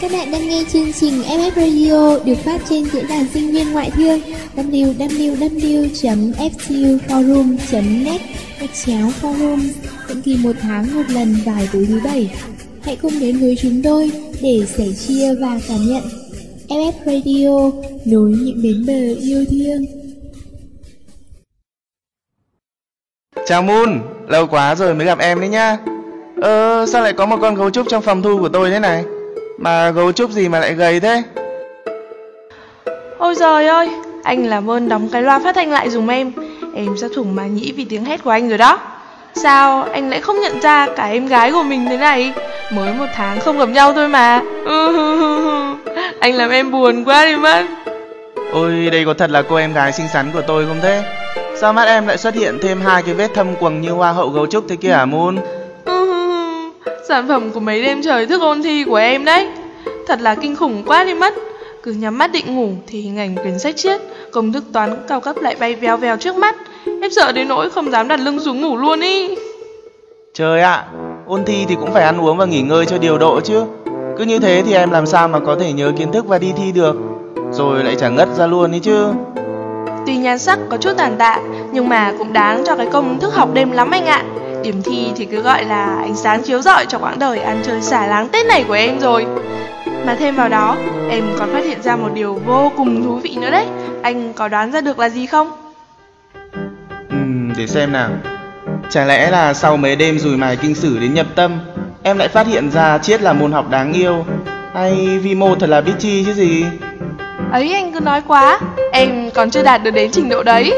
Các bạn đang nghe chương trình FF Radio được phát trên diễn đàn sinh viên ngoại thương www.fcuforum.net gạch chéo forum định kỳ một tháng một lần vào tối thứ bảy. Hãy cùng đến với chúng tôi để sẻ chia và cảm nhận FF Radio nối những bến bờ yêu thương. Chào Moon, lâu quá rồi mới gặp em đấy nhá. Ờ, sao lại có một con gấu trúc trong phòng thu của tôi thế này? Mà gấu trúc gì mà lại gầy thế? Ôi giời ơi, anh làm ơn đóng cái loa phát thanh lại dùm em Em sắp thủng má nhĩ vì tiếng hét của anh rồi đó Sao anh lại không nhận ra cả em gái của mình thế này Mới một tháng không gặp nhau thôi mà Anh làm em buồn quá đi mất Ôi, đây có thật là cô em gái xinh xắn của tôi không thế? Sao mắt em lại xuất hiện thêm hai cái vết thâm quầng như hoa hậu gấu trúc thế kia hả Moon? Sản phẩm của mấy đêm trời thức ôn thi của em đấy. Thật là kinh khủng quá đi mất. Cứ nhắm mắt định ngủ thì hình ảnh quyển sách triết Công thức toán cao cấp lại bay vèo vèo trước mắt. Em sợ đến nỗi không dám đặt lưng xuống ngủ luôn ý. Trời ạ, ôn thi thì cũng phải ăn uống và nghỉ ngơi cho điều độ chứ. Cứ như thế thì em làm sao mà có thể nhớ kiến thức và đi thi được? Rồi lại chẳng ngất ra luôn ấy chứ. Tuy nhan sắc có chút tàn tạ Nhưng mà cũng đáng cho cái công thức học đêm lắm anh ạ Điểm thi thì cứ gọi là ánh sáng chiếu rọi cho quãng đời ăn chơi xả láng Tết này của em rồi. Mà thêm vào đó, em còn phát hiện ra một điều vô cùng thú vị nữa đấy. Anh có đoán ra được là gì không? Ừm, để xem nào. Chả lẽ là sau mấy đêm rùi mài kinh sử đến nhập tâm Em lại phát hiện ra triết là môn học đáng yêu? Hay vi mô thật là bitchy chứ gì? Ấy anh cứ nói quá, em còn chưa đạt được đến trình độ đấy.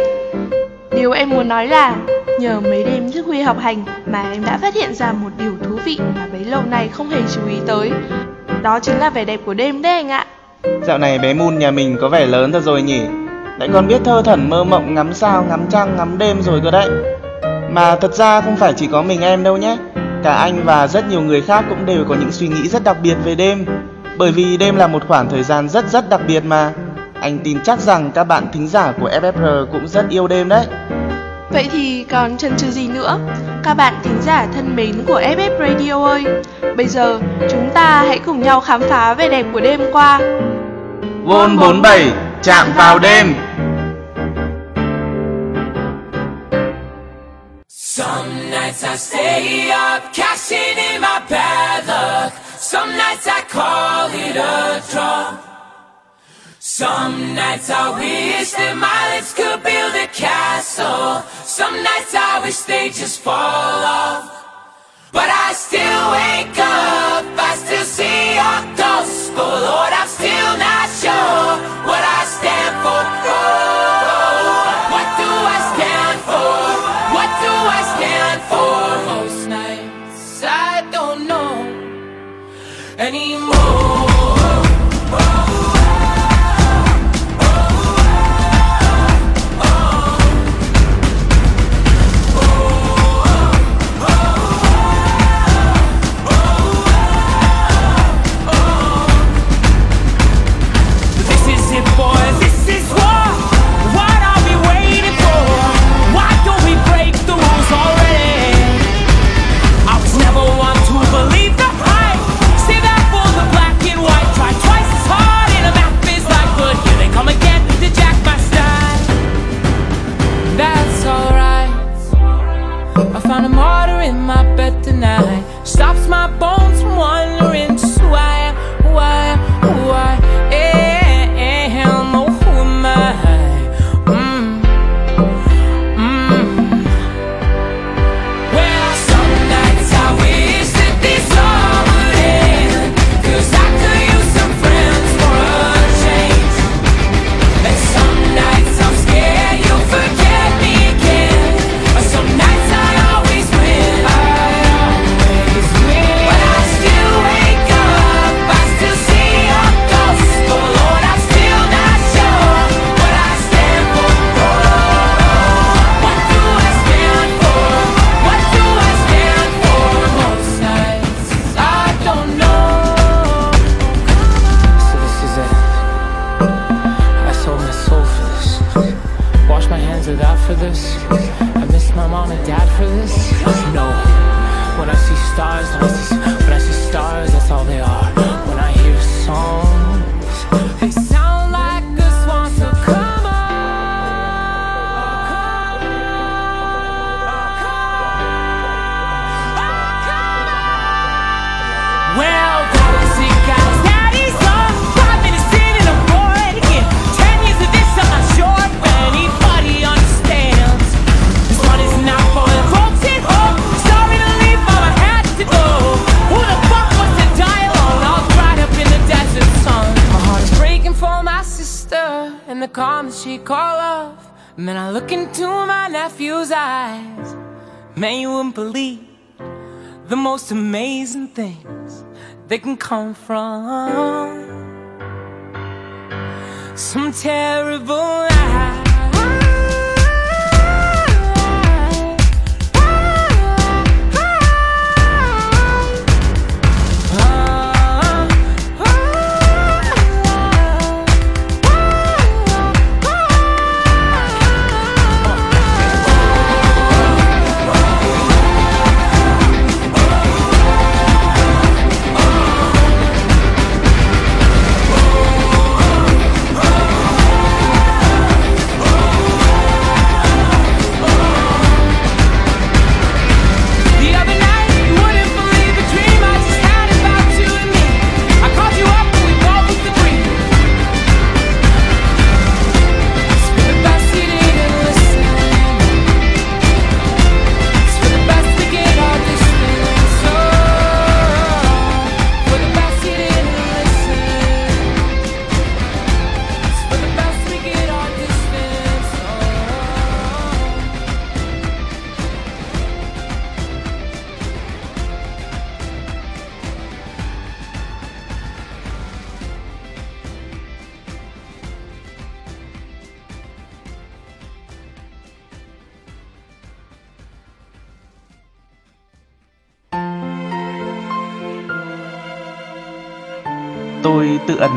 Điều em muốn nói là Nhờ mấy đêm thức khuya học hành mà em đã phát hiện ra một điều thú vị mà bấy lâu nay không hề chú ý tới. Đó chính là vẻ đẹp của đêm đấy anh ạ. Dạo này bé Moon nhà mình có vẻ lớn thật rồi nhỉ? Lại còn biết thơ thẩn mơ mộng ngắm sao, ngắm trăng, ngắm đêm rồi cơ đấy. Mà thật ra không phải chỉ có mình em đâu nhé. Cả anh và rất nhiều người khác cũng đều có những suy nghĩ rất đặc biệt về đêm. Bởi vì đêm là một khoảng thời gian rất rất đặc biệt mà. Anh tin chắc rằng các bạn thính giả của FFR cũng rất yêu đêm đấy. Vậy thì còn chần chừ gì nữa? Các bạn thính giả thân mến của FF Radio ơi, bây giờ chúng ta hãy cùng nhau khám phá vẻ đẹp của đêm qua. Vôn 47 chạm vào đêm Some nights I stay up, cashing in my bad luck. Some nights I call it a draw. Some nights I wish that my lips could build a castle. Some nights I wish they just fall off. But I still wake up, come from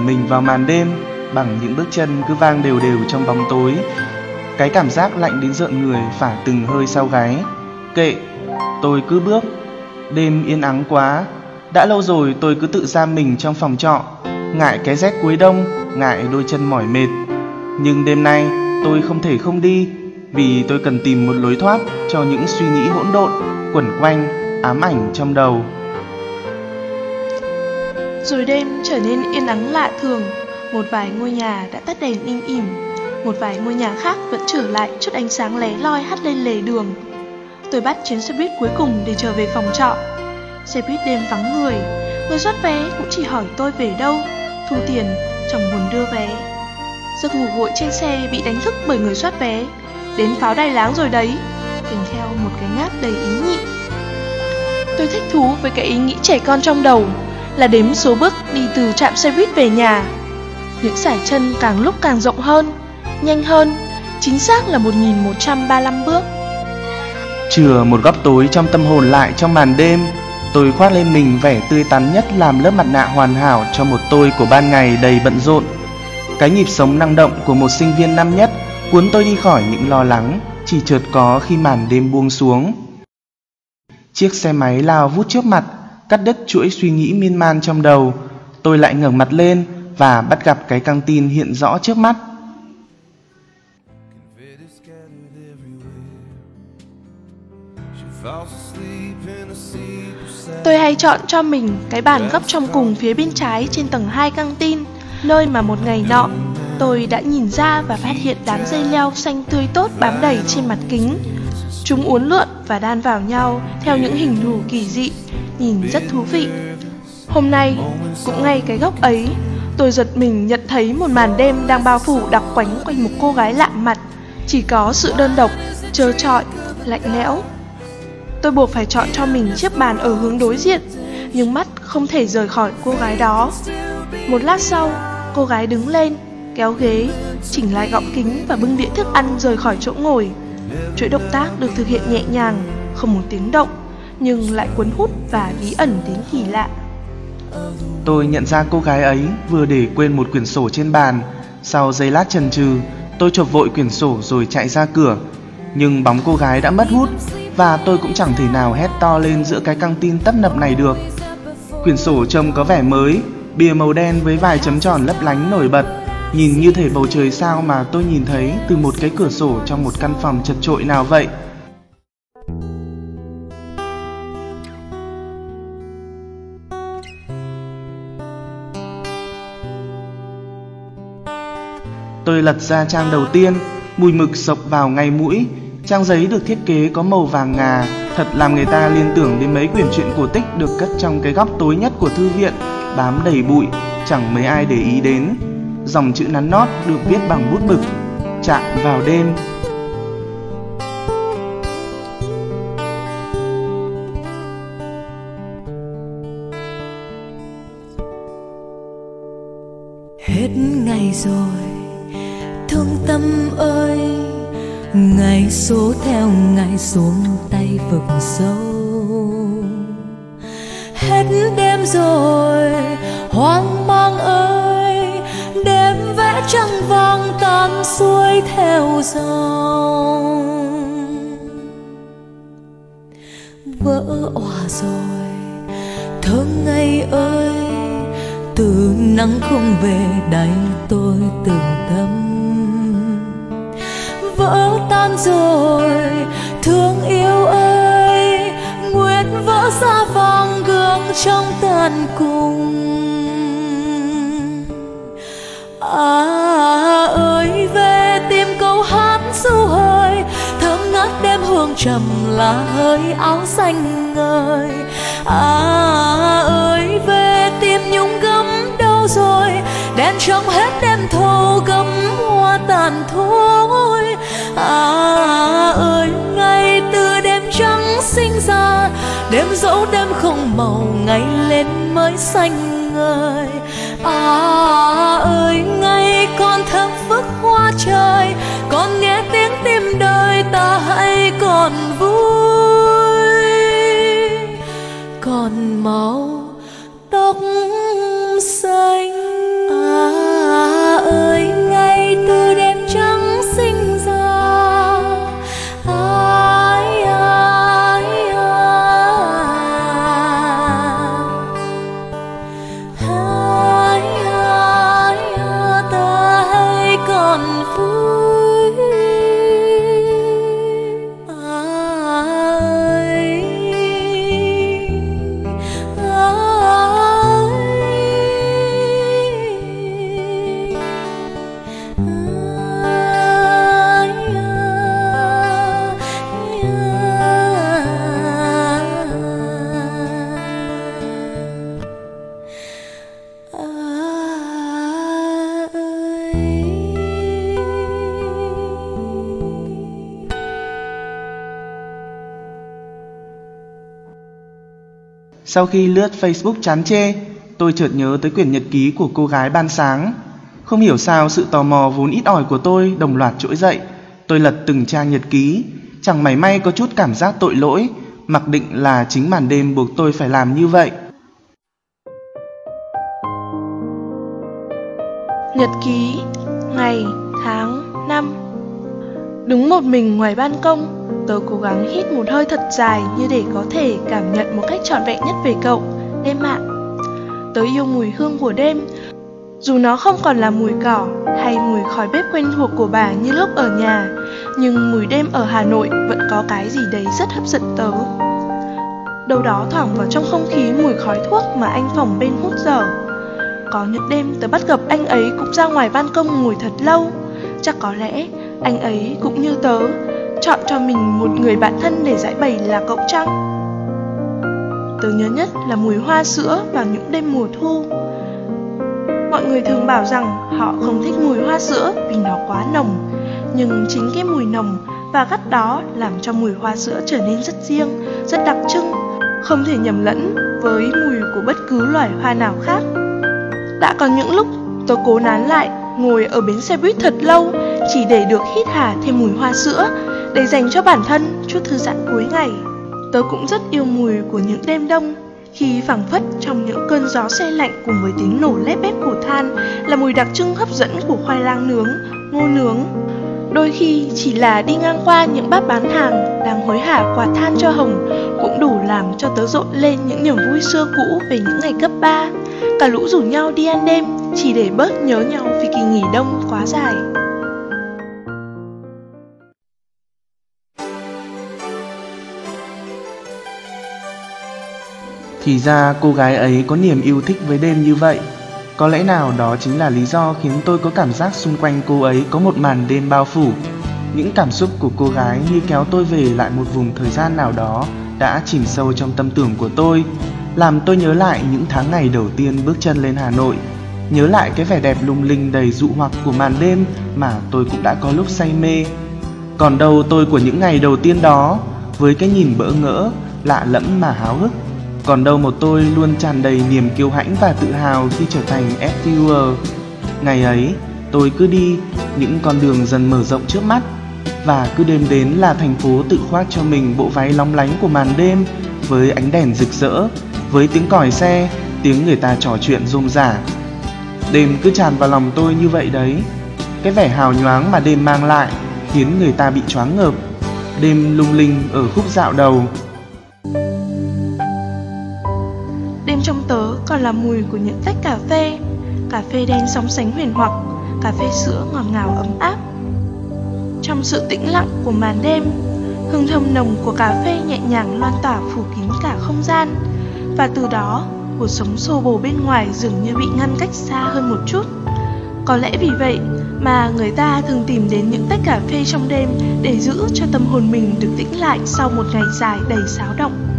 ẩn mình vào màn đêm bằng những bước chân cứ vang đều đều trong bóng tối. Cái cảm giác lạnh đến rợn người phả từng hơi sau gáy. Kệ, tôi cứ bước. Đêm yên ắng quá. Đã lâu rồi tôi cứ tự giam mình trong phòng trọ, ngại cái rét cuối đông, ngại đôi chân mỏi mệt. Nhưng đêm nay tôi không thể không đi vì tôi cần tìm một lối thoát cho những suy nghĩ hỗn độn quẩn quanh ám ảnh trong đầu. Rồi đêm trở nên yên ắng lạ thường Một vài ngôi nhà đã tắt đèn im ỉm Một vài ngôi nhà khác vẫn trở lại chút ánh sáng lé loi hắt lên lề đường. Tôi bắt chuyến xe buýt cuối cùng để trở về phòng trọ. Xe buýt đêm vắng người Người soát vé cũng chỉ hỏi tôi về đâu Thu tiền, chẳng buồn đưa vé. Giấc ngủ vội trên xe bị đánh thức bởi người soát vé. Đến pháo đài láng rồi đấy Kèm theo một cái ngáp đầy ý nhị. Tôi thích thú với cái ý nghĩ trẻ con trong đầu là đếm số bước đi từ trạm xe buýt về nhà. Những sải chân càng lúc càng rộng hơn, nhanh hơn, chính xác là 1135 bước. Chừa một góc tối trong tâm hồn lại trong màn đêm Tôi khoác lên mình vẻ tươi tắn nhất làm lớp mặt nạ hoàn hảo cho một tôi của ban ngày đầy bận rộn Cái nhịp sống năng động của một sinh viên năm nhất cuốn tôi đi khỏi những lo lắng chỉ chợt có khi màn đêm buông xuống Chiếc xe máy lao vút trước mặt cắt đứt chuỗi suy nghĩ miên man trong đầu Tôi lại ngẩng mặt lên và bắt gặp cái căng tin hiện rõ trước mắt. Tôi hay chọn cho mình cái bàn gấp trong cùng phía bên trái trên tầng 2 căng tin, nơi mà một ngày nọ tôi đã nhìn ra và phát hiện đám dây leo xanh tươi tốt bám đầy trên mặt kính. Chúng uốn lượn và đan vào nhau theo những hình thù kỳ dị, nhìn rất thú vị. Hôm nay, cũng ngay cái góc ấy, tôi giật mình nhận thấy một màn đêm đang bao phủ đặc quánh quanh một cô gái lạ mặt, chỉ có sự đơn độc, trơ trọi, lạnh lẽo. Tôi buộc phải chọn cho mình chiếc bàn ở hướng đối diện, nhưng mắt không thể rời khỏi cô gái đó. Một lát sau, cô gái đứng lên, kéo ghế, chỉnh lại gọng kính và bưng đĩa thức ăn rời khỏi chỗ ngồi. Chuỗi động tác được thực hiện nhẹ nhàng, không một tiếng động, nhưng lại cuốn hút và bí ẩn đến kỳ lạ. Tôi nhận ra cô gái ấy vừa để quên một quyển sổ trên bàn. Sau giây lát chần chừ Tôi chộp vội quyển sổ rồi chạy ra cửa. Nhưng bóng cô gái đã mất hút Và tôi cũng chẳng thể nào hét to lên giữa cái căng tin tấp nập này được. Quyển sổ trông có vẻ mới bìa màu đen với vài chấm tròn lấp lánh nổi bật, nhìn như thể bầu trời sao mà tôi nhìn thấy từ một cái cửa sổ trong một căn phòng chật trội nào vậy. Tôi lật ra trang đầu tiên, mùi mực sộc vào ngay mũi. Trang giấy được thiết kế có màu vàng ngà, thật làm người ta liên tưởng đến mấy quyển truyện cổ tích được cất trong cái góc tối nhất của thư viện, bám đầy bụi, chẳng mấy ai để ý đến. Dòng chữ nắn nót được viết bằng bút mực, chạm vào đêm. Hết ngày rồi thương tâm ơi ngày số theo ngày xuống tay vực sâu hết đêm rồi hoang xuôi theo dòng. Vỡ òa rồi thương ngày ơi, từ nắng không về đầy tôi từng tâm vỡ tan rồi, thương yêu ơi nguyện vỡ ra vàng gương trong tàn cùng. À du hơi, thơm ngát đêm hương trầm là hơi áo xanh ngời. À ơi, về tim nhung gấm đâu rồi? Đèn trong hết đêm thâu gấm hoa tàn thôi. À ơi ngày từ đêm trắng sinh ra, đêm dẫu đêm không màu, ngày lên mới xanh ngời à ơi ngay con thơm phức hoa trời con nghe tiếng tim đời ta hãy còn vui. Còn màu tóc xanh Sau khi lướt Facebook chán chê, tôi chợt nhớ tới quyển nhật ký của cô gái ban sáng. Không hiểu sao sự tò mò vốn ít ỏi của tôi đồng loạt trỗi dậy. Tôi lật từng trang nhật ký, chẳng mảy may có chút cảm giác tội lỗi, mặc định là chính màn đêm buộc tôi phải làm như vậy. Nhật ký Ngày, tháng, năm Đứng một mình ngoài ban công Tớ cố gắng hít một hơi thật dài Như để có thể cảm nhận một cách trọn vẹn nhất về cậu. Đêm ạ. Tớ yêu mùi hương của đêm. Dù nó không còn là mùi cỏ Hay mùi khói bếp quen thuộc của bà như lúc ở nhà, Nhưng mùi đêm ở Hà Nội Vẫn có cái gì đấy rất hấp dẫn tớ. Đâu đó thoảng vào trong không khí mùi khói thuốc Mà anh phòng bên hút dở. Có những đêm tớ bắt gặp anh ấy cũng ra ngoài ban công ngồi thật lâu. Chắc có lẽ anh ấy cũng như tớ Chọn cho mình một người bạn thân để giải bày là cậu trăng Tớ nhớ nhất là mùi hoa sữa vào những đêm mùa thu. Mọi người thường bảo rằng họ không thích mùi hoa sữa vì nó quá nồng Nhưng chính cái mùi nồng và gắt đó làm cho mùi hoa sữa trở nên rất riêng, rất đặc trưng Không thể nhầm lẫn với mùi của bất cứ loài hoa nào khác. Đã có những lúc tôi cố nán lại Ngồi ở bến xe buýt thật lâu Chỉ để được hít hà thêm mùi hoa sữa để dành cho bản thân chút thư giãn cuối ngày. Tớ cũng rất yêu mùi của những đêm đông Khi phảng phất trong những cơn gió xe lạnh Cùng với tiếng nổ lép bép của than Là mùi đặc trưng hấp dẫn của khoai lang nướng, ngô nướng. Đôi khi chỉ là đi ngang qua những bát bán hàng Đang hối hả quạt than cho Hồng Cũng đủ làm cho tớ rộn lên những niềm vui xưa cũ về những ngày cấp 3 Cả lũ rủ nhau đi ăn đêm Chỉ để bớt nhớ nhau vì kỳ nghỉ đông quá dài. Thì ra cô gái ấy có niềm yêu thích với đêm như vậy. Có lẽ nào đó chính là lý do khiến tôi có cảm giác xung quanh cô ấy có một màn đêm bao phủ. Những cảm xúc của cô gái như kéo tôi về lại một vùng thời gian nào đó Đã chìm sâu trong tâm tưởng của tôi Làm tôi nhớ lại những tháng ngày đầu tiên bước chân lên Hà Nội Nhớ lại cái vẻ đẹp lung linh đầy dụ hoặc của màn đêm mà tôi cũng đã có lúc say mê. Còn đâu tôi của những ngày đầu tiên đó Với cái nhìn bỡ ngỡ, lạ lẫm mà háo hức còn đâu một tôi luôn tràn đầy niềm kiêu hãnh và tự hào khi trở thành FTUer. Ngày ấy, tôi cứ đi, những con đường dần mở rộng trước mắt và cứ đêm đến là thành phố tự khoác cho mình bộ váy lóng lánh của màn đêm với ánh đèn rực rỡ, với tiếng còi xe, tiếng người ta trò chuyện rôm rả. Đêm cứ tràn vào lòng tôi như vậy đấy. Cái vẻ hào nhoáng mà đêm mang lại khiến người ta bị choáng ngợp. Đêm lung linh ở khúc dạo đầu còn là mùi của những tách cà phê. Cà phê đen sóng sánh huyền hoặc, Cà phê sữa ngọt ngào ấm áp. Trong sự tĩnh lặng của màn đêm, Hương thơm nồng của cà phê nhẹ nhàng loan tỏa phủ kín cả không gian. Và từ đó, cuộc sống xô bồ bên ngoài dường như bị ngăn cách xa hơn một chút. Có lẽ vì vậy mà người ta thường tìm đến những tách cà phê trong đêm Để giữ cho tâm hồn mình được tĩnh lại sau một ngày dài đầy xáo động.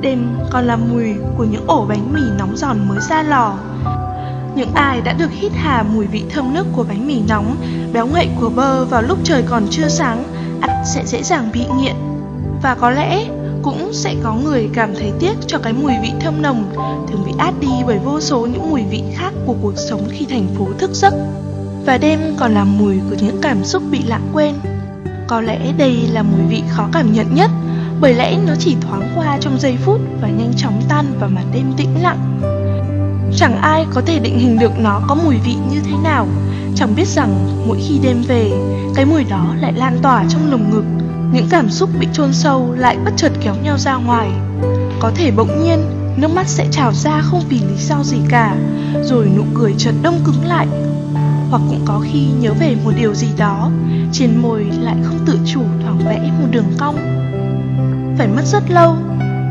Đêm còn là mùi của những ổ bánh mì nóng giòn mới ra lò. Những ai đã được hít hà mùi vị thơm nước của bánh mì nóng, Béo ngậy của bơ vào lúc trời còn chưa sáng ắt sẽ dễ dàng bị nghiện. Và có lẽ cũng sẽ có người cảm thấy tiếc cho cái mùi vị thơm nồng, Thường bị át đi bởi vô số những mùi vị khác của cuộc sống khi thành phố thức giấc. Và đêm còn là mùi của những cảm xúc bị lãng quên. Có lẽ đây là mùi vị khó cảm nhận nhất bởi lẽ nó chỉ thoáng qua trong giây phút và nhanh chóng tan vào màn đêm tĩnh lặng. Chẳng ai có thể định hình được nó có mùi vị như thế nào, chẳng biết rằng mỗi khi đêm về, cái mùi đó lại lan tỏa trong lồng ngực, những cảm xúc bị chôn sâu lại bất chợt kéo nhau ra ngoài. Có thể bỗng nhiên, nước mắt sẽ trào ra không vì lý do gì cả, rồi nụ cười chợt đông cứng lại. Hoặc cũng có khi nhớ về một điều gì đó, trên môi lại không tự chủ thoáng vẽ một đường cong phải mất rất lâu.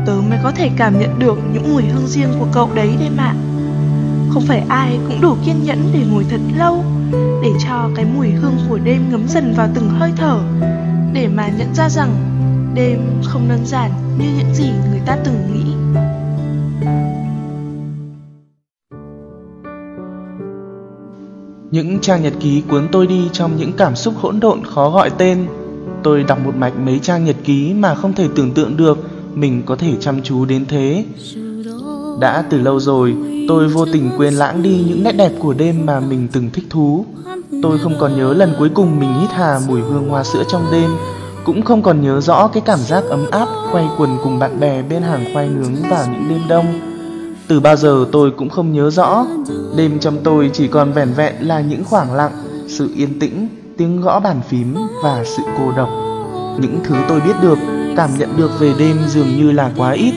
Tớ mới có thể cảm nhận được những mùi hương riêng của cậu đấy đêm ạ Không phải ai cũng đủ kiên nhẫn để ngồi thật lâu, Để cho cái mùi hương của đêm ngấm dần vào từng hơi thở, Để mà nhận ra rằng đêm không đơn giản như những gì người ta từng nghĩ. Những trang nhật ký cuốn tôi đi trong những cảm xúc hỗn độn khó gọi tên Tôi đọc một mạch mấy trang nhật ký mà không thể tưởng tượng được mình có thể chăm chú đến thế. Đã từ lâu rồi, tôi vô tình quên lãng đi những nét đẹp của đêm mà mình từng thích thú. Tôi không còn nhớ lần cuối cùng mình hít hà mùi hương hoa sữa trong đêm, cũng không còn nhớ rõ cái cảm giác ấm áp quay quần cùng bạn bè bên hàng khoai nướng vào những đêm đông. Từ bao giờ tôi cũng không nhớ rõ, đêm trong tôi chỉ còn vẻn vẹn là những khoảng lặng, sự yên tĩnh tiếng gõ bàn phím và sự cô độc. Những thứ tôi biết được, cảm nhận được về đêm dường như là quá ít.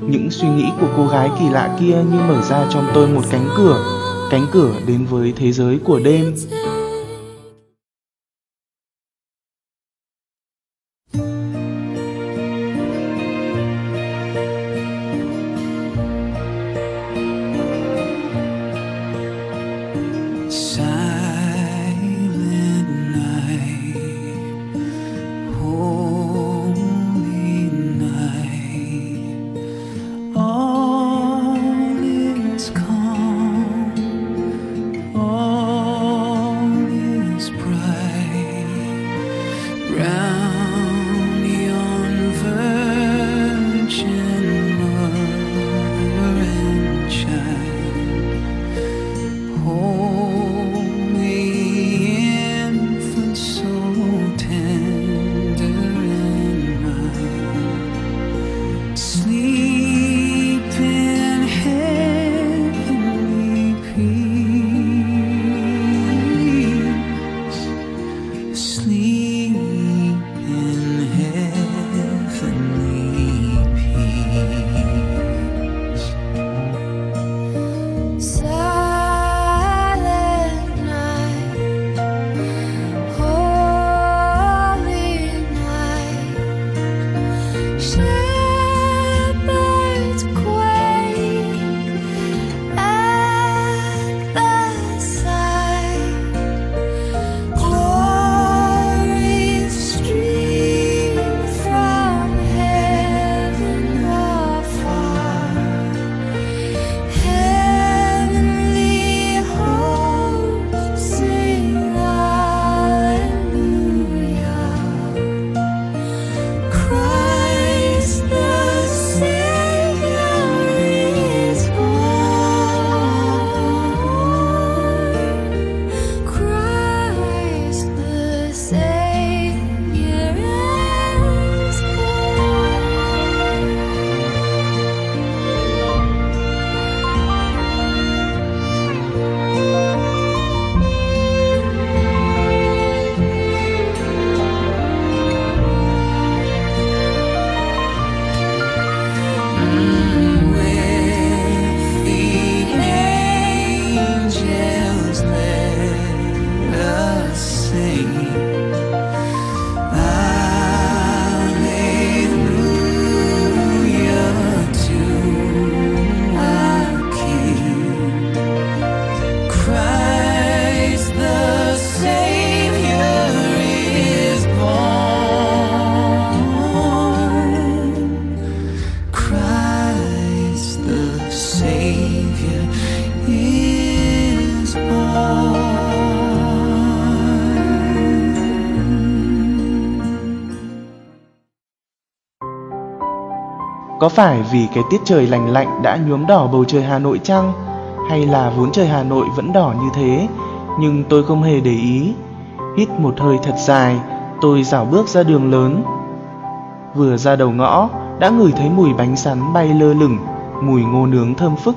Những suy nghĩ của cô gái kỳ lạ kia như mở ra trong tôi một cánh cửa, cánh cửa đến với thế giới của đêm. Có phải vì cái tiết trời lành lạnh đã nhuốm đỏ bầu trời Hà Nội chăng? Hay là vốn trời Hà Nội vẫn đỏ như thế, nhưng tôi không hề để ý. Hít một hơi thật dài, tôi dảo bước ra đường lớn. Vừa ra đầu ngõ, đã ngửi thấy mùi bánh sắn bay lơ lửng, mùi ngô nướng thơm phức.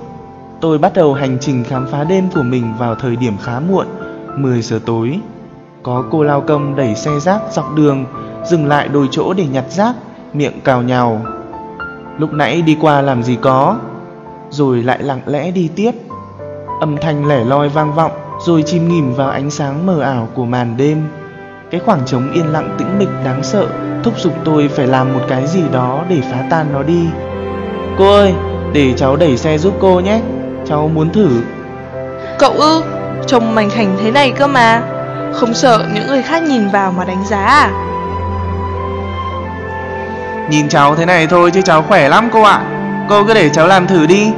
Tôi bắt đầu hành trình khám phá đêm của mình vào thời điểm khá muộn, 10 giờ tối. Có cô lao công đẩy xe rác dọc đường, dừng lại đôi chỗ để nhặt rác, miệng cào nhào. Lúc nãy đi qua làm gì có, rồi lại lặng lẽ đi tiếp. Âm thanh lẻ loi vang vọng, rồi chìm nghỉm vào ánh sáng mờ ảo của màn đêm. Cái khoảng trống yên lặng tĩnh mịch đáng sợ thúc giục tôi phải làm một cái gì đó để phá tan nó đi. Cô ơi, để cháu đẩy xe giúp cô nhé, cháu muốn thử. Cậu ư, trông mảnh khảnh thế này cơ mà. Không sợ những người khác nhìn vào mà đánh giá à? Nhìn cháu thế này thôi chứ cháu khỏe lắm cô ạ. Cô cứ để cháu làm thử đi.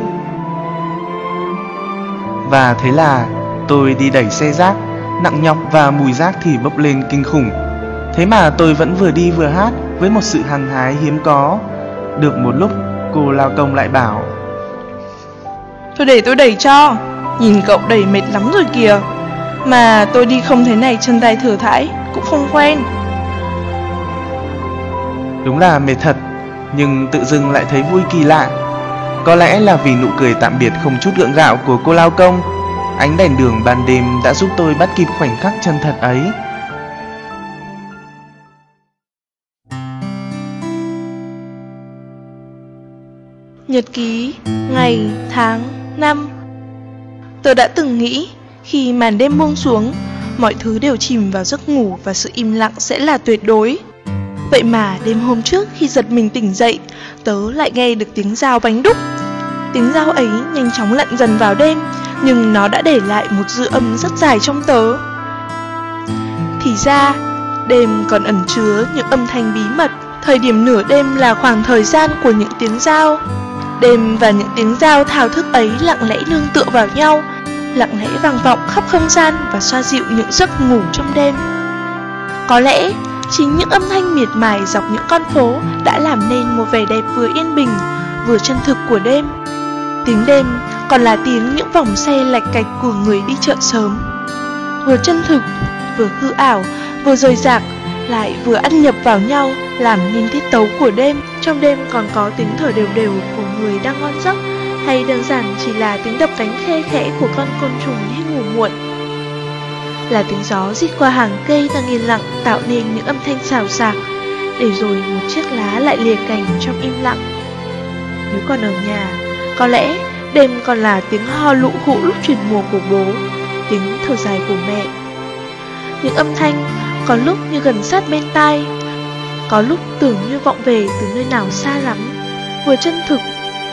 Và thế là tôi đi đẩy xe rác, nặng nhọc và mùi rác thì bốc lên kinh khủng. Thế mà tôi vẫn vừa đi vừa hát với một sự hăng hái hiếm có. Được một lúc, cô lao công lại bảo Thôi để tôi đẩy cho Nhìn cậu đẩy mệt lắm rồi kìa Mà tôi đi không thế này chân tay thừa thãi Cũng không quen Đúng là mệt thật, nhưng tự dưng lại thấy vui kỳ lạ. Có lẽ là vì nụ cười tạm biệt không chút gượng gạo của cô lao công. Ánh đèn đường ban đêm đã giúp tôi bắt kịp khoảnh khắc chân thật ấy. Nhật ký, ngày, tháng, năm Tôi đã từng nghĩ Khi màn đêm buông xuống Mọi thứ đều chìm vào giấc ngủ Và sự im lặng sẽ là tuyệt đối Vậy mà đêm hôm trước khi giật mình tỉnh dậy, Tớ lại nghe được tiếng dao bánh đúc. Tiếng dao ấy nhanh chóng lặn dần vào đêm, Nhưng nó đã để lại một dư âm rất dài trong tớ. Thì ra, Đêm còn ẩn chứa những âm thanh bí mật. Thời điểm nửa đêm là khoảng thời gian của những tiếng dao. Đêm và những tiếng dao thao thức ấy lặng lẽ nương tựa vào nhau, Lặng lẽ vang vọng khắp không gian và xoa dịu những giấc ngủ trong đêm. Có lẽ chính những âm thanh miệt mài dọc những con phố đã làm nên một vẻ đẹp vừa yên bình, vừa chân thực của đêm. Tiếng đêm còn là tiếng những vòng xe lạch cạch của người đi chợ sớm. Vừa chân thực, vừa hư ảo, vừa rời rạc, lại vừa ăn nhập vào nhau làm nên tiết tấu của đêm. Trong đêm còn có tiếng thở đều đều của người đang ngon giấc hay đơn giản chỉ là tiếng đập cánh khe khẽ của con côn trùng đi ngủ muộn là tiếng gió rít qua hàng cây đang yên lặng tạo nên những âm thanh xào xạc. Để rồi một chiếc lá lại lìa cành trong im lặng. Nếu còn ở nhà có lẽ đêm còn là tiếng ho lũ hụ lúc chuyển mùa của bố tiếng thở dài của mẹ. Những âm thanh có lúc như gần sát bên tai có lúc tưởng như vọng về từ nơi nào xa lắm. Vừa chân thực,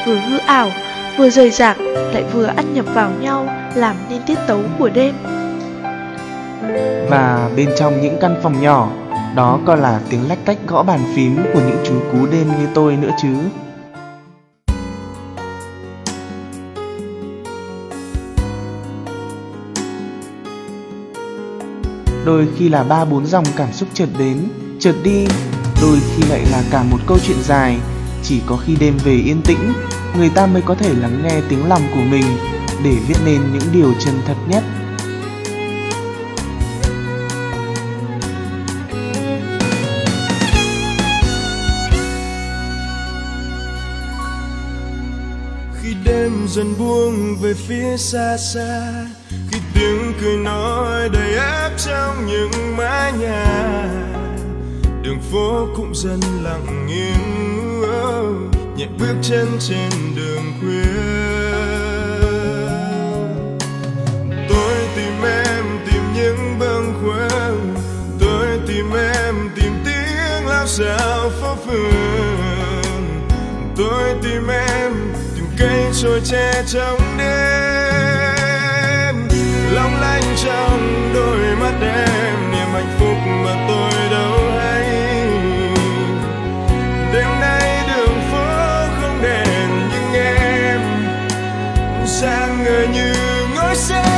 vừa hư ảo, vừa rời rạc Lại vừa ăn nhập vào nhau làm nên tiết tấu của đêm. Và bên trong những căn phòng nhỏ, đó còn là tiếng lách cách gõ bàn phím của những chú cú đêm như tôi nữa chứ. Đôi khi là ba bốn dòng cảm xúc chợt đến, chợt đi, đôi khi lại là cả một câu chuyện dài. Chỉ có khi đêm về yên tĩnh, người ta mới có thể lắng nghe tiếng lòng của mình để viết nên những điều chân thật nhất. Dần buông về phía xa xa. Khi tiếng cười nói đầy áp trong những mái nhà. Đường phố cũng dần lặng yên nhẹ bước chân trên đường khuya. Tôi tìm em tìm những bâng khuâng. Tôi tìm em tìm tiếng lao xao phố phường. Tôi tìm em cây trôi che trong đêm. Long lanh trong đôi mắt em, niềm hạnh phúc mà tôi đâu hay. Đêm nay đường phố không đèn nhưng em, sáng ngời như ngôi sao.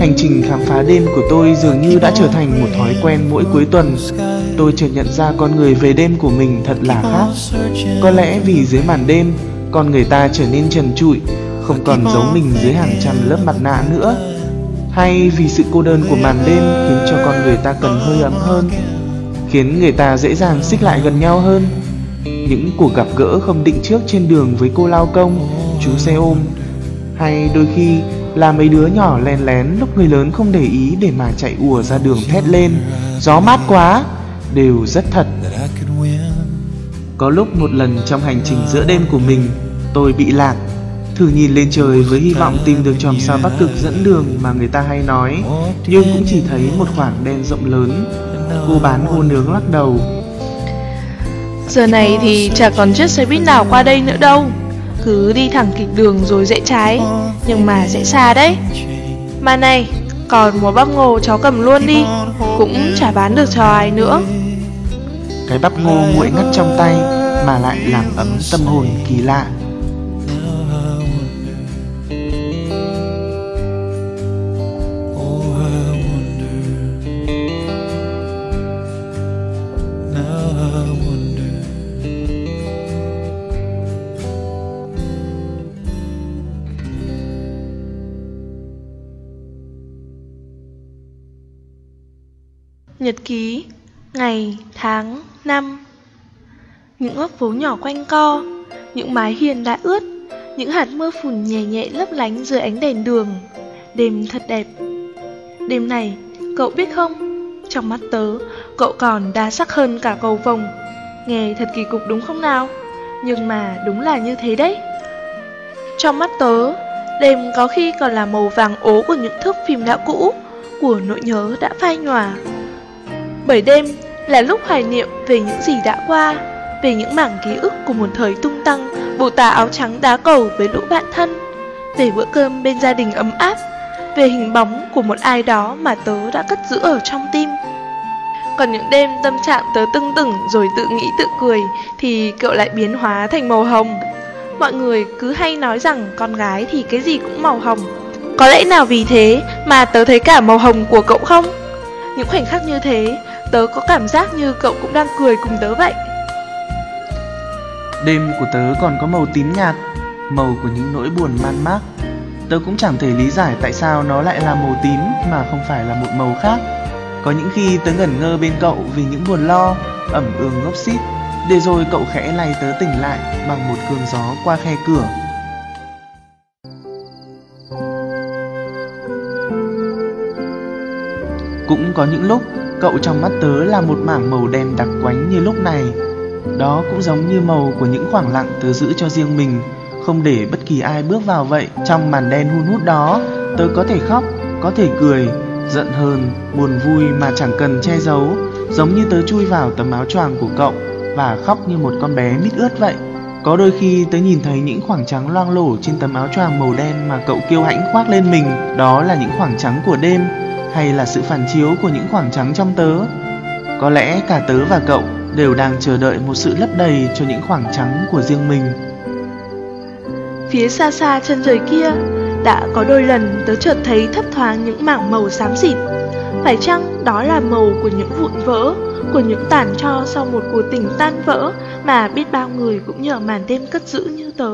Hành trình khám phá đêm của tôi dường như đã trở thành một thói quen mỗi cuối tuần. Tôi chợt nhận ra con người về đêm của mình thật là khác. Có lẽ vì dưới màn đêm, con người ta trở nên trần trụi, không còn giấu mình dưới hàng trăm lớp mặt nạ nữa. Hay vì sự cô đơn của màn đêm khiến cho con người ta cần hơi ấm hơn, khiến người ta dễ dàng xích lại gần nhau hơn. Những cuộc gặp gỡ không định trước trên đường với cô lao công, chú xe ôm, hay đôi khi là mấy đứa nhỏ lén lén lúc người lớn không để ý để mà chạy ùa ra đường thét lên. Gió mát quá, đều rất thật. Có lúc một lần trong hành trình giữa đêm của mình, tôi bị lạc, thử nhìn lên trời với hy vọng tìm được chòm sao bắc cực dẫn đường mà người ta hay nói, nhưng cũng chỉ thấy một khoảng đen rộng lớn. Cô bán hô nướng lắc đầu. Giờ này thì chả còn chiếc xe buýt nào qua đây nữa đâu. Cứ đi thẳng kịch đường rồi rẽ trái, Nhưng mà sẽ xa đấy. Mà này, Còn một bắp ngô cháu cầm luôn đi, Cũng chả bán được cho ai nữa. Cái bắp ngô nguội ngắt trong tay mà lại làm ấm tâm hồn kỳ lạ. Ngày, tháng, năm. Những góc phố nhỏ quanh co Những mái hiền đã ướt Những hạt mưa phùn nhẹ nhẹ lấp lánh dưới ánh đèn đường. Đêm thật đẹp. Đêm này, cậu biết không? Trong mắt tớ, cậu còn đa sắc hơn cả cầu vồng. Nghe thật kỳ cục đúng không nào? Nhưng mà đúng là như thế đấy. Trong mắt tớ, đêm có khi còn là màu vàng ố của những thước phim đã cũ Của nỗi nhớ đã phai nhòa. Bởi đêm là lúc hoài niệm về những gì đã qua, về những mảng ký ức của một thời tung tăng, bộ tà áo trắng đá cầu với lũ bạn thân, về bữa cơm bên gia đình ấm áp, về hình bóng của một ai đó mà tớ đã cất giữ ở trong tim. Còn những đêm tâm trạng tớ tưng tửng rồi tự nghĩ tự cười thì cậu lại biến hóa thành màu hồng. Mọi người cứ hay nói rằng con gái thì cái gì cũng màu hồng. Có lẽ nào vì thế mà tớ thấy cả màu hồng của cậu không? Những khoảnh khắc như thế Tớ có cảm giác như cậu cũng đang cười cùng tớ vậy. Đêm của tớ còn có màu tím nhạt, Màu của những nỗi buồn man mác. Tớ cũng chẳng thể lý giải tại sao nó lại là màu tím mà không phải là một màu khác. Có những khi tớ ngẩn ngơ bên cậu vì những buồn lo, Ẩm ương ngốc xít. Để rồi cậu khẽ lay tớ tỉnh lại bằng một cơn gió qua khe cửa. Cũng có những lúc cậu trong mắt tớ là một mảng màu đen đặc quánh như lúc này. Đó cũng giống như màu của những khoảng lặng tớ giữ cho riêng mình. Không để bất kỳ ai bước vào vậy. Trong màn đen hun hút đó Tớ có thể khóc, có thể cười Giận hờn, buồn vui mà chẳng cần che giấu. Giống như tớ chui vào tấm áo choàng của cậu Và khóc như một con bé mít ướt vậy. Có đôi khi tớ nhìn thấy những khoảng trắng loang lổ trên tấm áo choàng màu đen mà cậu kiêu hãnh khoác lên mình. Đó là những khoảng trắng của đêm hay là sự phản chiếu của những khoảng trắng trong tớ. Có lẽ cả tớ và cậu đều đang chờ đợi một sự lấp đầy cho những khoảng trắng của riêng mình. Phía xa xa chân trời kia, đã có đôi lần tớ chợt thấy thấp thoáng những mảng màu xám xịt. Phải chăng đó là màu của những vụn vỡ, của những tàn tro sau một cuộc tình tan vỡ mà biết bao người cũng nhờ màn đêm cất giữ như tớ.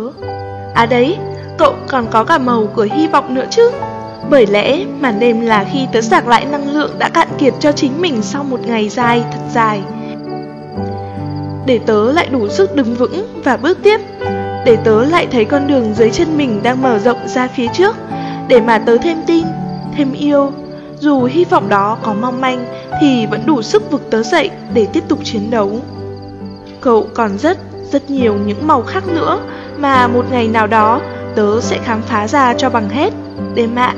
À đấy, cậu còn có cả màu của hy vọng nữa chứ. Bởi lẽ màn đêm là khi tớ sạc lại năng lượng đã cạn kiệt cho chính mình sau một ngày dài thật dài Để tớ lại đủ sức đứng vững và bước tiếp Để tớ lại thấy con đường dưới chân mình đang mở rộng ra phía trước Để mà tớ thêm tin, thêm yêu Dù hy vọng đó có mong manh thì vẫn đủ sức vực tớ dậy để tiếp tục chiến đấu Cậu còn rất, rất nhiều những màu khác nữa mà một ngày nào đó tớ sẽ khám phá ra cho bằng hết. Đêm ạ.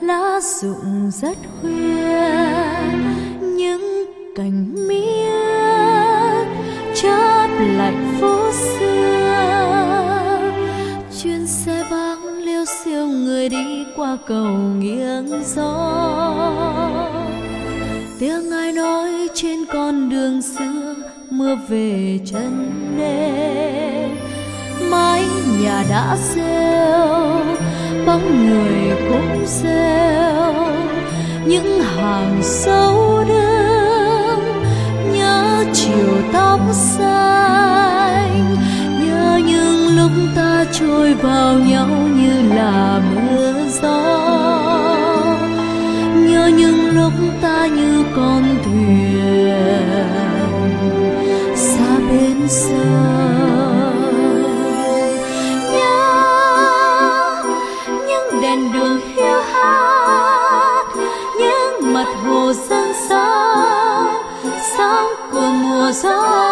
Lá rụng rất khuya, những cành mía chớp lạnh phố xưa. Chuyến xe vắng liêu xiêu người đi qua cầu nghiêng gió. Tiếng ai nói trên con đường xưa, mưa về chân đê. Mái nhà đã rêu bóng người cũng gieo những hàng sâu đơn nhớ chiều tóc xanh, nhớ những lúc ta trôi vào nhau như là mưa gió. Nhớ những lúc ta như con mặt hồ sương sáng sáng của mùa gió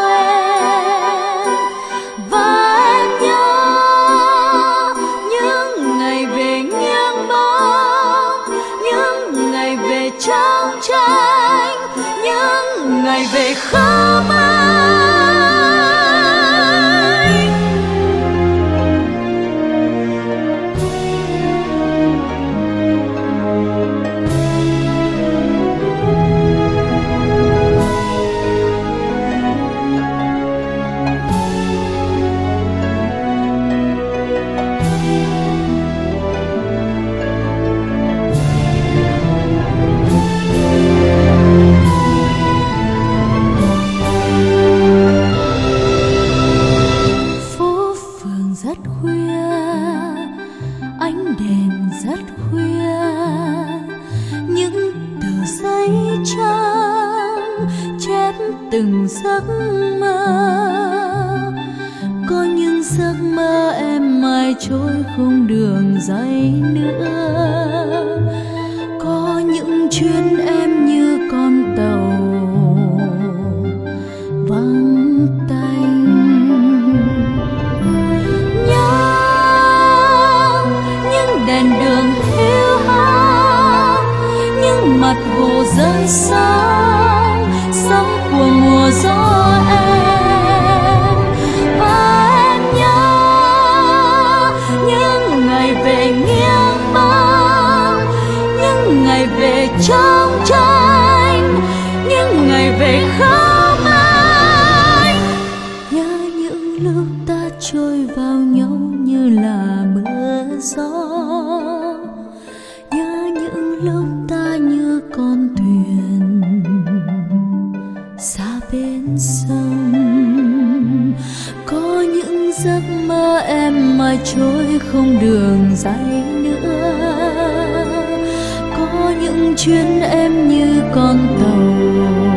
bên sông. Có những giấc mơ em mà trôi không đường dài nữa. Có những chuyến em như con tàu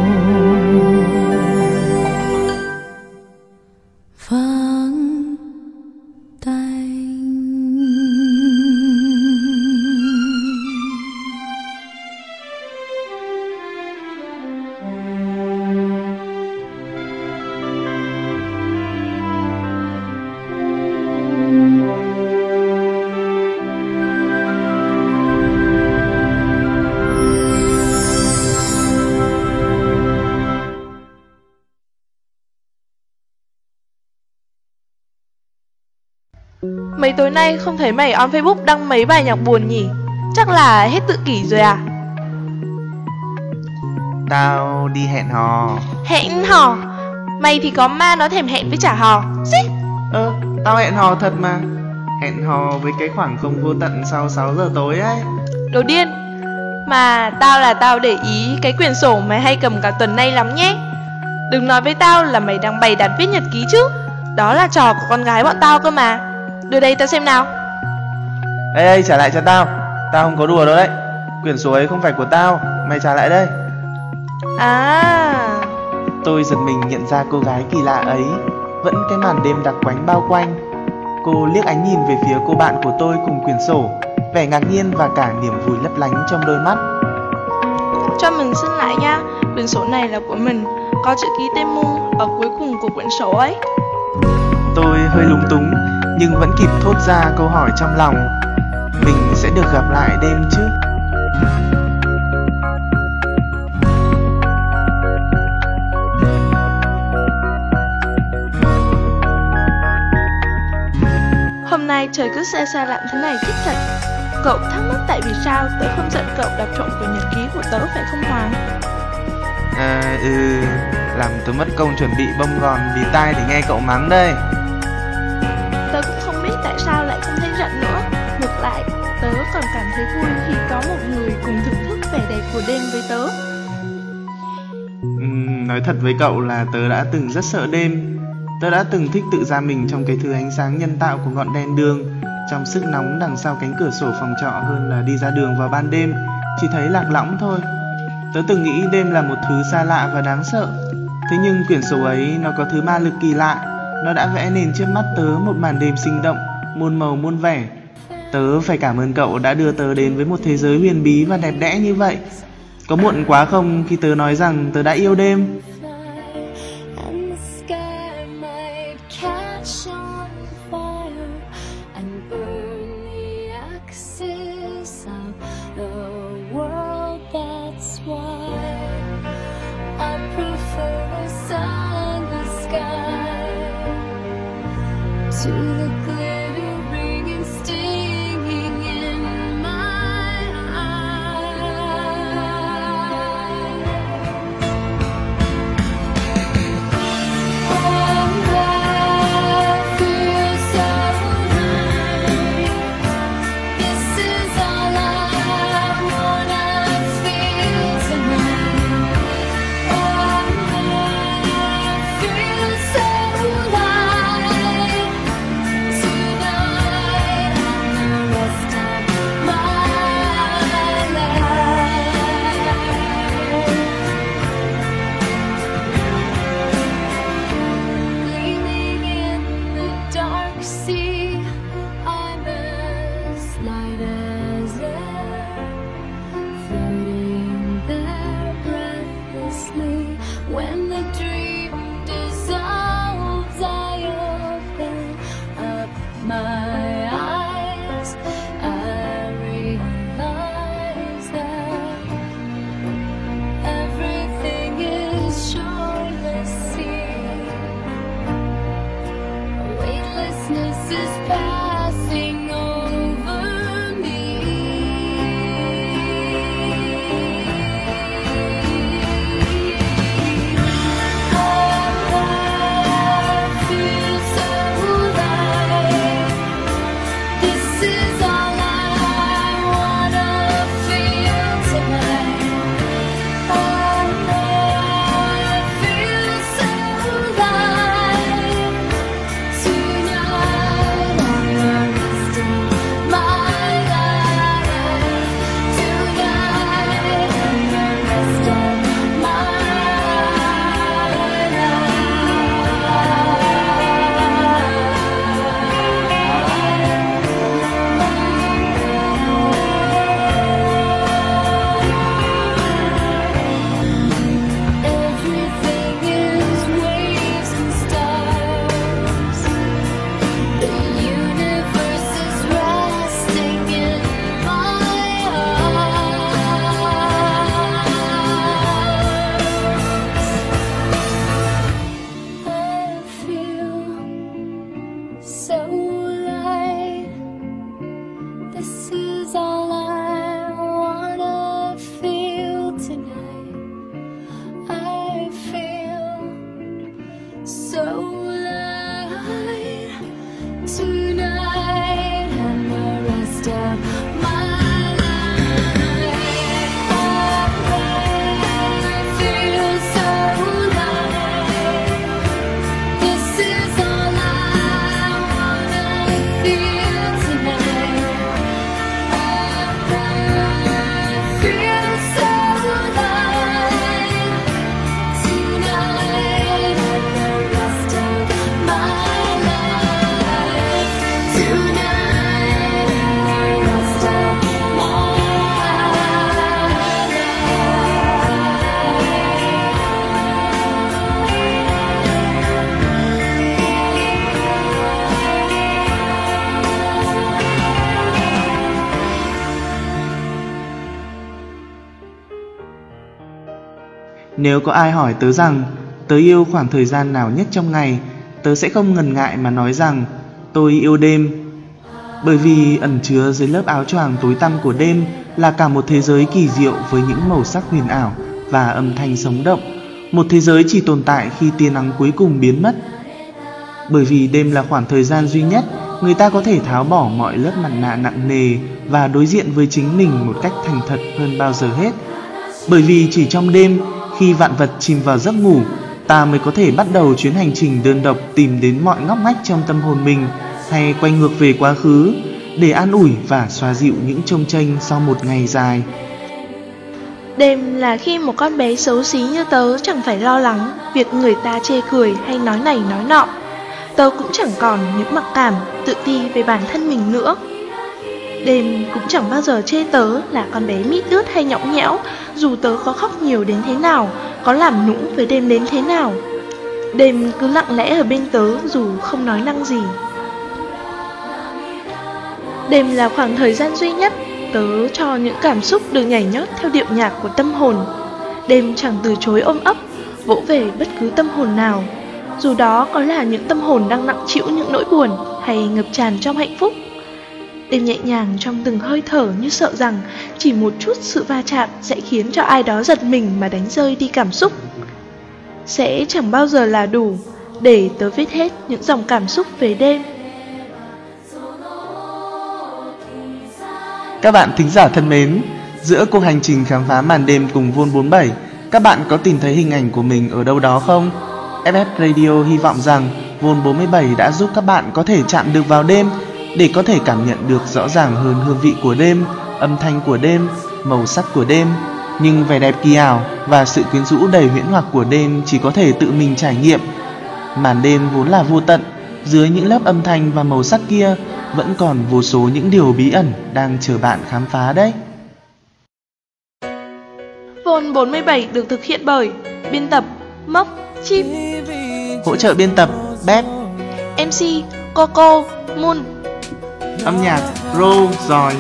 nay không thấy mày on Facebook đăng mấy bài nhạc buồn nhỉ? Chắc là hết tự kỷ rồi à? Tao đi hẹn hò. Hẹn hò? Mày thì có ma nó thèm hẹn với trả hò. Xí Ơ, tao hẹn hò thật mà. Hẹn hò với cái khoảng không vô tận sau 6 giờ tối ấy. Đồ điên Mà tao là tao để ý cái quyển sổ mày hay cầm cả tuần nay lắm nhé. Đừng nói với tao là mày đang bày đặt viết nhật ký chứ. Đó là trò của con gái bọn tao cơ mà Đưa đây tao xem nào. Ê, ê, trả lại cho tao. Tao không có đùa đâu đấy. Quyển sổ ấy không phải của tao. Mày trả lại đây. À. Tôi giật mình nhận ra cô gái kỳ lạ ấy. Vẫn cái màn đêm đặc quánh bao quanh. Cô liếc ánh nhìn về phía cô bạn của tôi cùng quyển sổ. Vẻ ngạc nhiên và cả niềm vui lấp lánh trong đôi mắt. Cho mình xin lại nha. Quyển sổ này là của mình. Có chữ ký tên Mung ở cuối cùng của quyển sổ ấy. Tôi hơi lúng túng nhưng vẫn kịp thốt ra câu hỏi trong lòng. Mình sẽ được gặp lại đêm chứ? Hôm nay trời cứ xe xa lạnh thế này thích thật. Cậu thắc mắc tại vì sao tớ không giận cậu đọc trộm vào nhật ký của tớ phải không Hoàng? À ừ, làm tớ mất công chuẩn bị bông gòn vì tai để nghe cậu mắng đây. Thấy vui khi có một người cùng thưởng thức vẻ đẹp của đêm với tớ. Uhm, Nói thật với cậu là tớ đã từng rất sợ đêm. Tớ đã từng thích tự ra mình trong cái thứ ánh sáng nhân tạo của ngọn đèn đường Trong sức nóng đằng sau cánh cửa sổ phòng trọ hơn là đi ra đường vào ban đêm Chỉ thấy lạc lõng thôi. Tớ từng nghĩ đêm là một thứ xa lạ và đáng sợ. Thế nhưng quyển sổ ấy nó có thứ ma lực kỳ lạ. Nó đã vẽ nên trước mắt tớ một màn đêm sinh động, muôn màu muôn vẻ. Tớ phải cảm ơn cậu đã đưa tớ đến với một thế giới huyền bí và đẹp đẽ như vậy. Có muộn quá không khi tớ nói rằng tớ đã yêu đêm. Nếu có ai hỏi tớ rằng tớ yêu khoảng thời gian nào nhất trong ngày, tớ sẽ không ngần ngại mà nói rằng tôi yêu đêm. Bởi vì ẩn chứa dưới lớp áo choàng tối tăm của đêm là cả một thế giới kỳ diệu với những màu sắc huyền ảo và âm thanh sống động. Một thế giới chỉ tồn tại khi tia nắng cuối cùng biến mất. Bởi vì đêm là khoảng thời gian duy nhất người ta có thể tháo bỏ mọi lớp mặt nạ nặng nề và đối diện với chính mình một cách thành thật hơn bao giờ hết. Bởi vì chỉ trong đêm, khi vạn vật chìm vào giấc ngủ, ta mới có thể bắt đầu chuyến hành trình đơn độc tìm đến mọi ngóc ngách trong tâm hồn mình hay quay ngược về quá khứ để an ủi và xoa dịu những trông tranh sau một ngày dài. Đêm là khi một con bé xấu xí như tớ chẳng phải lo lắng việc người ta chê cười hay nói này nói nọ. Tớ cũng chẳng còn những mặc cảm, tự ti về bản thân mình nữa. Đêm cũng chẳng bao giờ chê tớ là con bé mít ướt hay nhõng nhẽo, dù tớ có khóc nhiều đến thế nào, có làm nũng với đêm đến thế nào. Đêm cứ lặng lẽ ở bên tớ dù không nói năng gì. Đêm là khoảng thời gian duy nhất tớ cho những cảm xúc được nhảy nhót theo điệu nhạc của tâm hồn. Đêm chẳng từ chối ôm ấp, vỗ về bất cứ tâm hồn nào. Dù đó có là những tâm hồn đang nặng chịu những nỗi buồn hay ngập tràn trong hạnh phúc. Đêm nhẹ nhàng trong từng hơi thở như sợ rằng chỉ một chút sự va chạm sẽ khiến cho ai đó giật mình mà đánh rơi đi cảm xúc. Sẽ chẳng bao giờ là đủ để tớ viết hết những dòng cảm xúc về đêm. Các bạn thính giả thân mến, giữa cuộc hành trình khám phá màn đêm cùng Vôn 47, các bạn có tìm thấy hình ảnh của mình ở đâu đó không? FF Radio hy vọng rằng Vôn 47 đã giúp các bạn có thể chạm được vào đêm để có thể cảm nhận được rõ ràng hơn hương vị của đêm, âm thanh của đêm, màu sắc của đêm. Nhưng vẻ đẹp kỳ ảo và sự quyến rũ đầy huyễn hoặc của đêm chỉ có thể tự mình trải nghiệm. Màn đêm vốn là vô tận, dưới những lớp âm thanh và màu sắc kia vẫn còn vô số những điều bí ẩn đang chờ bạn khám phá đấy. Vôn 47 được thực hiện bởi biên tập Mốc Chip Hỗ trợ biên tập Bếp MC Coco Moon Âm nhạc Ro Rồi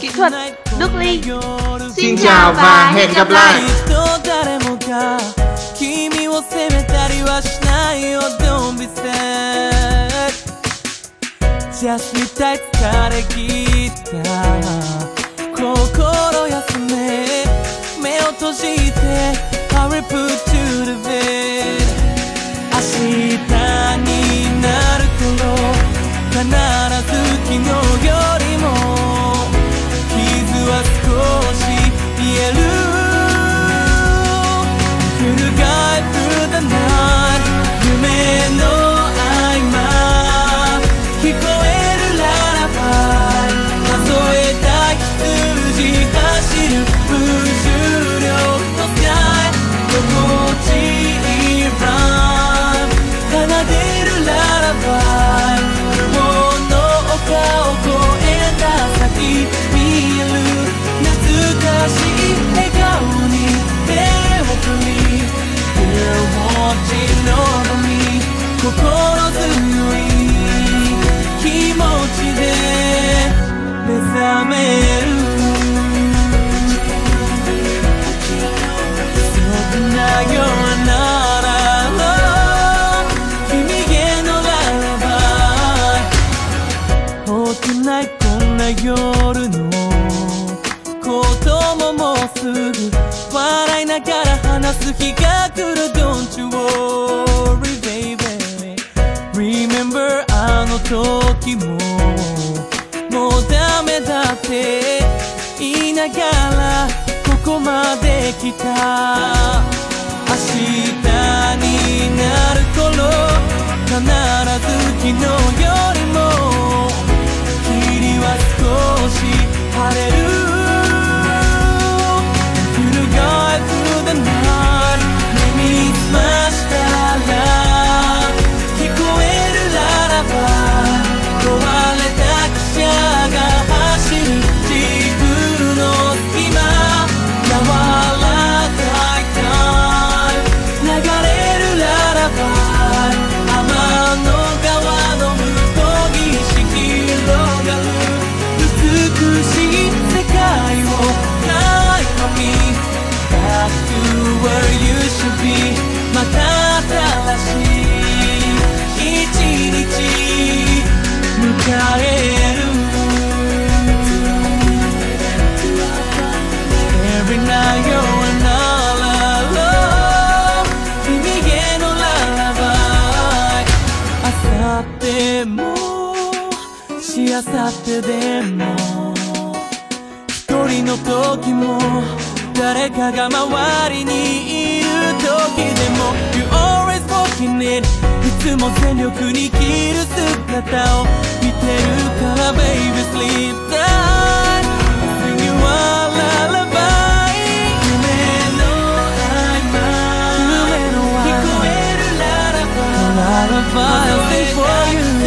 Kỹ thuật Đức Ly Xin chào và hẹn gặp lại 君を責めたりはしないよ Don't be sad Just 見たい疲れ切った心休め目を閉じて I will put to bed 明日になる頃必ず昨日よりも傷は少し癒える夜のことももうすぐ笑いながら話す日が来る Don't you worry baby Remember あの時も。もうダメだって言いながらここまで来た。明日になる頃必ず昨日よりも霧は少し晴れる。Through the guy through the night 目につ日また新しい一日。迎える Every night you're alone 君のラもしあさってでも一人の時も誰かが周りにいる時でも You always walking it いつも全力に生きる姿を見てるから Baby sleep tight Sing you a lullaby 夢の合間夢の合間聞こえるララバイ Lullaby